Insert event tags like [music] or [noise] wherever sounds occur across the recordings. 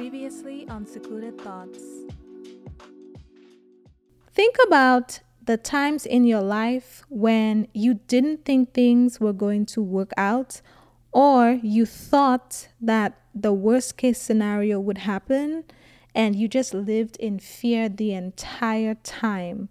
Previously on Secluded Thoughts. Think about the times in your life when you didn't think things were going to work out, or you thought that the worst case scenario would happen, and you just lived in fear the entire time.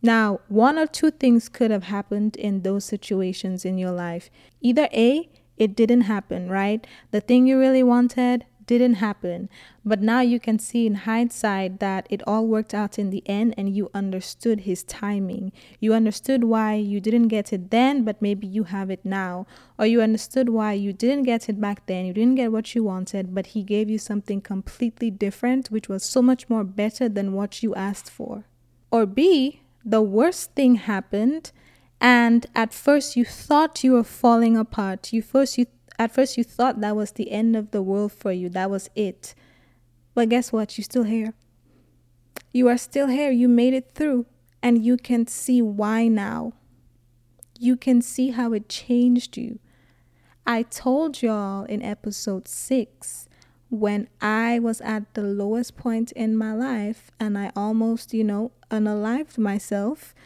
Now, one or two things could have happened in those situations in your life. Either A, it didn't happen, right? The thing you really wanted didn't happen. But now you can see in hindsight that it all worked out in the end and you understood his timing. You understood why you didn't get it then, but maybe you have it now. Or you understood why you didn't get it back then, you didn't get what you wanted, but he gave you something completely different, which was so much more better than what you asked for. Or B, the worst thing happened and at first you thought you were falling apart you first you at first you thought that was the end of the world for you. That was it. But guess what? You're still here. You are still here. You made it through. And you can see why now. You can see how it changed you. I told y'all in episode 6 when I was at the lowest point in my life and I almost, you know, unalived myself,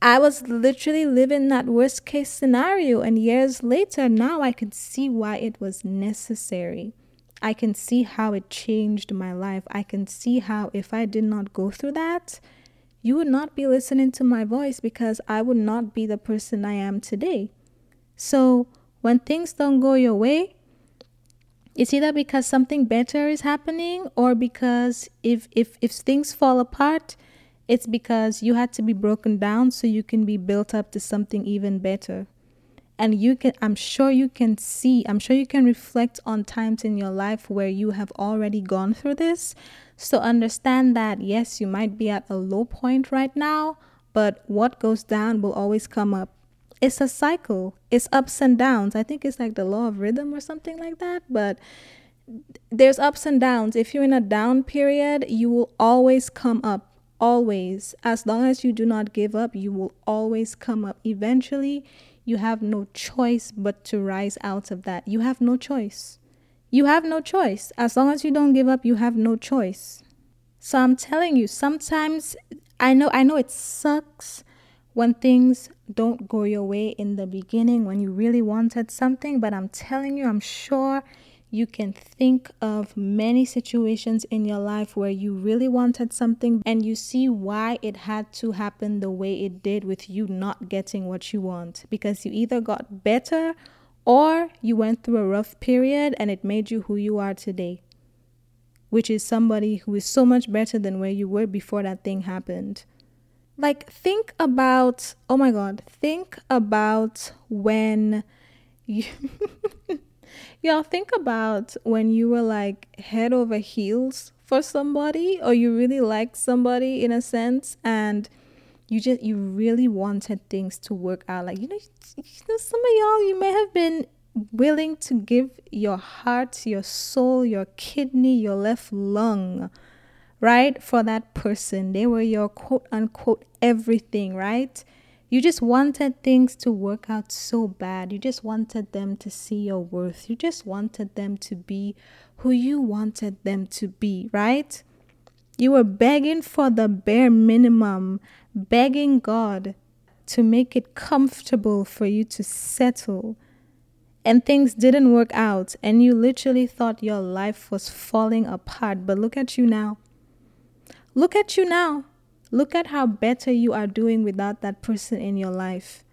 I was literally living that worst case scenario. And years later, now I can see why it was necessary. I can see how it changed my life. I can see how if I did not go through that, you would not be listening to my voice because I would not be the person I am today. So when things don't go your way, it's either because something better is happening or because if if if things fall apart it's because you had to be broken down so you can be built up to something even better and you can i'm sure you can see i'm sure you can reflect on times in your life where you have already gone through this so understand that yes you might be at a low point right now but what goes down will always come up it's a cycle. It's ups and downs. I think it's like the law of rhythm or something like that. But there's ups and downs. If you're in a down period, you will always come up. Always. As long as you do not give up, you will always come up. Eventually, you have no choice but to rise out of that. You have no choice. You have no choice. As long as you don't give up, you have no choice. So I'm telling you, sometimes I know I know it sucks when things don't go your way in the beginning when you really wanted something, but I'm telling you, I'm sure you can think of many situations in your life where you really wanted something and you see why it had to happen the way it did with you not getting what you want because you either got better or you went through a rough period and it made you who you are today, which is somebody who is so much better than where you were before that thing happened. Like, think about, oh my God, think about when you, [laughs] y'all think about when you were like head over heels for somebody or you really liked somebody in a sense and you just you really wanted things to work out like you know, you know some of y'all you may have been willing to give your heart your soul your kidney your left lung right? For that person. They were your quote unquote everything, right? You just wanted things to work out so bad. You just wanted them to see your worth. You just wanted them to be who you wanted them to be, right? You were begging for the bare minimum, begging God to make it comfortable for you to settle. And things didn't work out, and you literally thought your life was falling apart. But look at you now. Look at you now. Look at how better you are doing without that person in your life.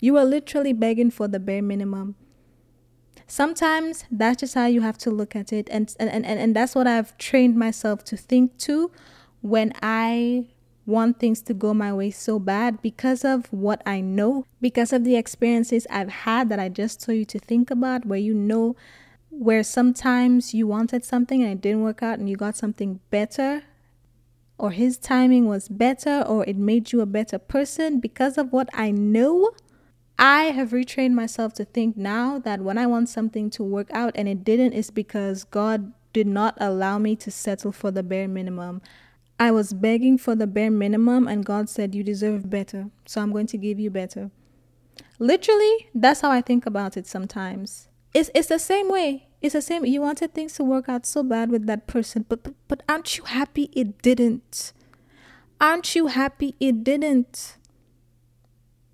You are literally begging for the bare minimum. Sometimes that's just how you have to look at it. And, and, and, and that's what I've trained myself to think too when I want things to go my way so bad because of what I know, because of the experiences I've had that I just told you to think about, where you know where sometimes you wanted something and it didn't work out and you got something better or his timing was better or it made you a better person because of what I know. I have retrained myself to think now that when I want something to work out and it didn't, it's because God did not allow me to settle for the bare minimum. I was begging for the bare minimum, and God said, You deserve better, so I'm going to give you better. Literally, that's how I think about it sometimes. It's, it's the same way. It's the same. You wanted things to work out so bad with that person, but, but but aren't you happy it didn't? Aren't you happy it didn't?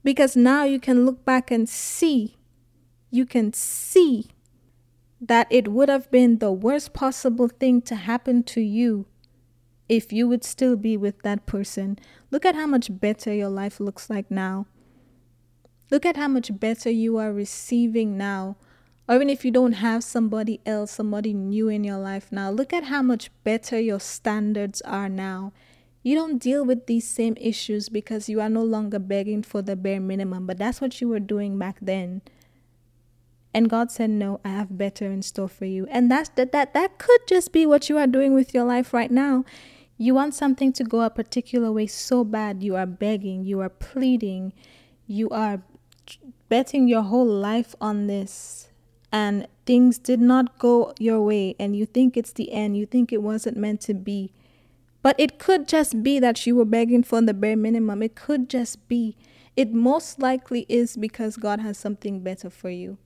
Because now you can look back and see, you can see that it would have been the worst possible thing to happen to you if you would still be with that person. Look at how much better your life looks like now. Look at how much better you are receiving now. Or even if you don't have somebody else, somebody new in your life now, look at how much better your standards are now. You don't deal with these same issues because you are no longer begging for the bare minimum, but that's what you were doing back then. And God said, "No, I have better in store for you." And that's that that that could just be what you are doing with your life right now. You want something to go a particular way so bad, you are begging, you are pleading, you are betting your whole life on this and things did not go your way and you think it's the end, you think it wasn't meant to be. But it could just be that you were begging for the bare minimum. It could just be. It most likely is because God has something better for you.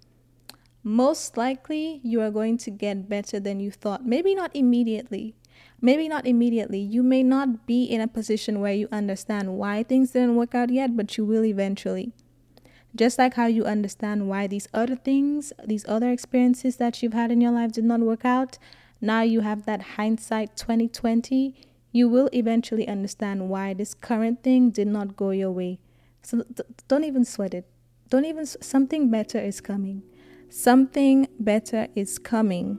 Most likely, you are going to get better than you thought. Maybe not immediately, Maybe not immediately. You may not be in a position where you understand why things didn't work out yet, but you will eventually. Just like how you understand why these other things, these other experiences that you've had in your life did not work out, now you have that hindsight 2020, you will eventually understand why this current thing did not go your way. So th- don't even sweat it. Don't even, something better is coming. Something better is coming.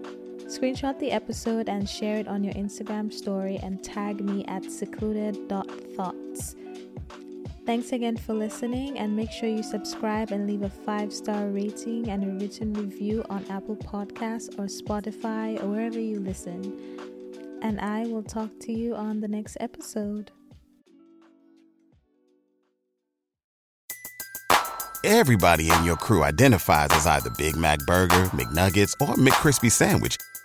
Screenshot the episode and share it on your Instagram story and tag me at secluded.thoughts. Thanks again for listening and make sure you subscribe and leave a five star rating and a written review on Apple Podcasts or Spotify or wherever you listen. And I will talk to you on the next episode. Everybody in your crew identifies as either Big Mac Burger, McNuggets, or McCrispy Sandwich